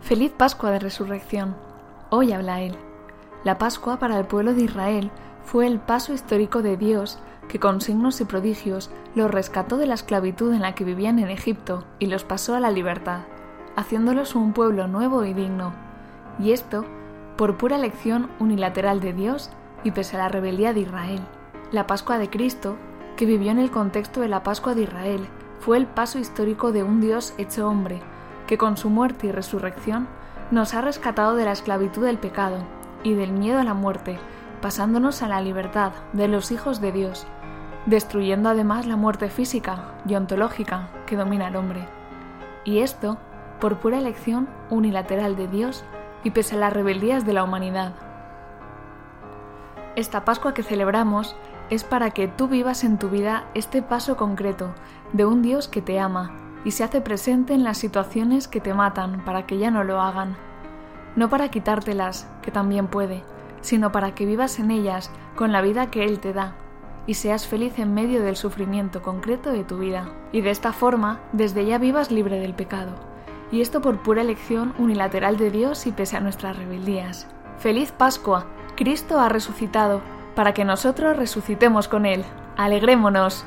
Feliz Pascua de Resurrección. Hoy habla Él. La Pascua para el pueblo de Israel fue el paso histórico de Dios que con signos y prodigios los rescató de la esclavitud en la que vivían en Egipto y los pasó a la libertad, haciéndolos un pueblo nuevo y digno. Y esto por pura elección unilateral de Dios y pese a la rebeldía de Israel. La Pascua de Cristo, que vivió en el contexto de la Pascua de Israel, fue el paso histórico de un Dios hecho hombre, que con su muerte y resurrección nos ha rescatado de la esclavitud del pecado y del miedo a la muerte, pasándonos a la libertad de los hijos de Dios, destruyendo además la muerte física y ontológica que domina al hombre. Y esto por pura elección unilateral de Dios y pese a las rebeldías de la humanidad. Esta Pascua que celebramos es para que tú vivas en tu vida este paso concreto de un Dios que te ama y se hace presente en las situaciones que te matan para que ya no lo hagan. No para quitártelas, que también puede, sino para que vivas en ellas con la vida que Él te da y seas feliz en medio del sufrimiento concreto de tu vida. Y de esta forma, desde ya vivas libre del pecado. Y esto por pura elección unilateral de Dios y pese a nuestras rebeldías. ¡Feliz Pascua! Cristo ha resucitado, para que nosotros resucitemos con Él. ¡Alegrémonos!